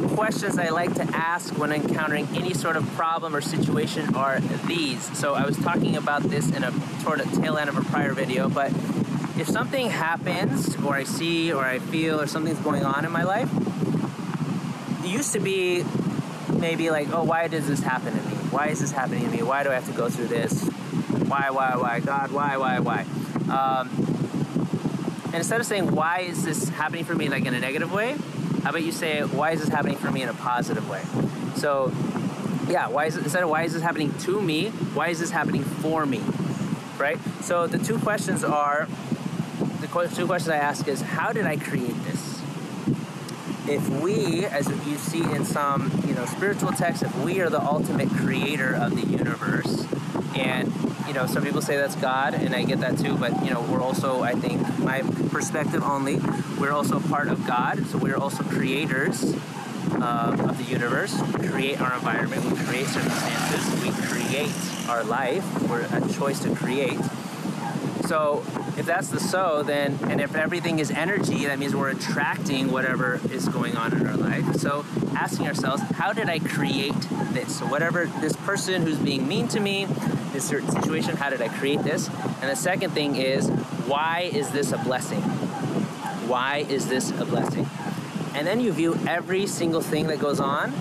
two questions I like to ask when encountering any sort of problem or situation are these. So I was talking about this in a toward the tail end of a prior video, but if something happens or I see or I feel or something's going on in my life, it used to be maybe like, oh, why does this happen to me? Why is this happening to me? Why do I have to go through this? Why, why, why? God, why, why, why? Um, and instead of saying, why is this happening for me like in a negative way, how about you say, why is this happening for me in a positive way? So, yeah, why is it, instead of why is this happening to me, why is this happening for me? Right? So the two questions are, the two questions I ask is, how did I create this? if we, as you see in some, you know, spiritual texts, if we are the ultimate creator of the universe, know, some people say that's God, and I get that too. But you know, we're also, I think, my perspective only, we're also part of God, so we're also creators uh, of the universe. We create our environment, we create circumstances, we create our life. We're a choice to create. So if that's the so, then, and if everything is energy, that means we're attracting whatever is going on in our life. So asking ourselves, how did I create this? So whatever this person who's being mean to me, this certain situation, how did I create this? And the second thing is, why is this a blessing? Why is this a blessing? And then you view every single thing that goes on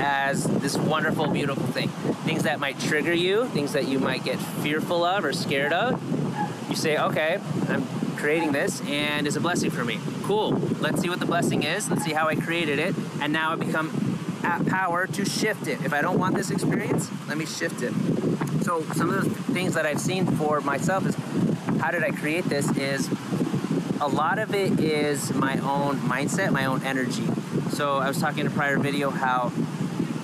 as this wonderful, beautiful thing. Things that might trigger you, things that you might get fearful of or scared of, you say, okay, I'm creating this and is a blessing for me. Cool. Let's see what the blessing is. Let's see how I created it. And now I become at power to shift it. If I don't want this experience, let me shift it. So some of the things that I've seen for myself is how did I create this is a lot of it is my own mindset, my own energy. So I was talking in a prior video how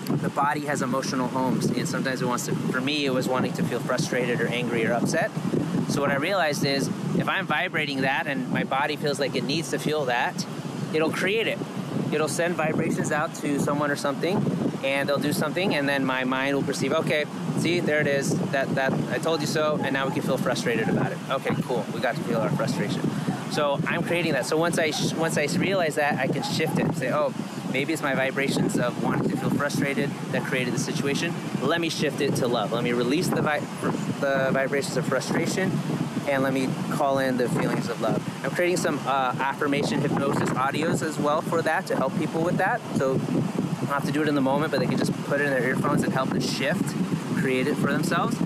the body has emotional homes and sometimes it wants to for me it was wanting to feel frustrated or angry or upset so what I realized is if I'm vibrating that and my body feels like it needs to feel that, it'll create it. It'll send vibrations out to someone or something and they'll do something and then my mind will perceive, okay, see, there it is. That that I told you so and now we can feel frustrated about it. Okay, cool. We got to feel our frustration. So I'm creating that. So once I once I realize that, I can shift it. Say, oh, maybe it's my vibrations of wanting to feel frustrated that created the situation. Let me shift it to love. Let me release the vi- the vibrations of frustration and let me call in the feelings of love. I'm creating some uh, affirmation hypnosis audios as well for that to help people with that. So don't have to do it in the moment, but they can just put it in their earphones and help it shift, create it for themselves.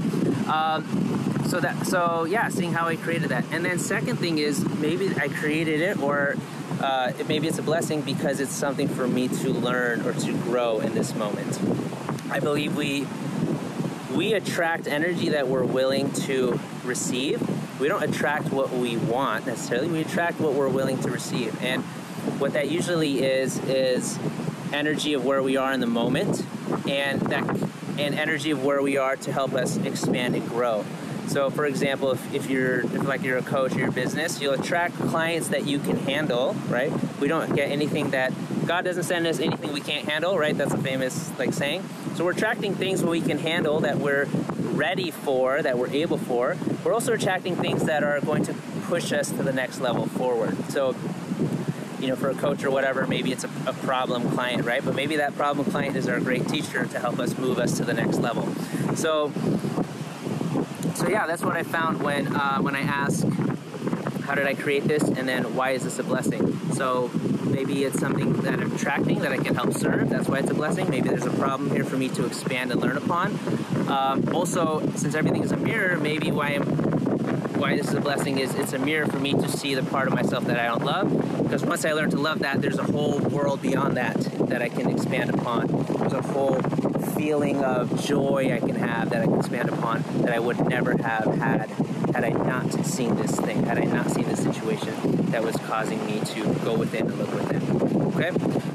Um, so that so yeah, seeing how I created that, and then second thing is maybe I created it or uh, maybe it's a blessing because it's something for me to learn or to grow in this moment. I believe we we attract energy that we're willing to receive. We don't attract what we want necessarily. We attract what we're willing to receive. And what that usually is is energy of where we are in the moment and that and energy of where we are to help us expand and grow. So, for example, if, if you're if like you're a coach or your business, you'll attract clients that you can handle, right? We don't get anything that God doesn't send us anything we can't handle, right? That's a famous like saying. So we're attracting things we can handle that we're ready for, that we're able for. We're also attracting things that are going to push us to the next level forward. So, you know, for a coach or whatever, maybe it's a, a problem client, right? But maybe that problem client is our great teacher to help us move us to the next level. So, so yeah, that's what I found when uh, when I ask, how did I create this, and then why is this a blessing? So Maybe it's something that I'm attracting that I can help serve. That's why it's a blessing. Maybe there's a problem here for me to expand and learn upon. Um, also, since everything is a mirror, maybe why I'm why this is a blessing is it's a mirror for me to see the part of myself that I don't love. Because once I learn to love that, there's a whole world beyond that that I can expand upon. There's a whole feeling of joy I can have that I can expand upon that I would never have had had I not seen this thing, had I not seen this situation that was causing me to go within and look within. Okay?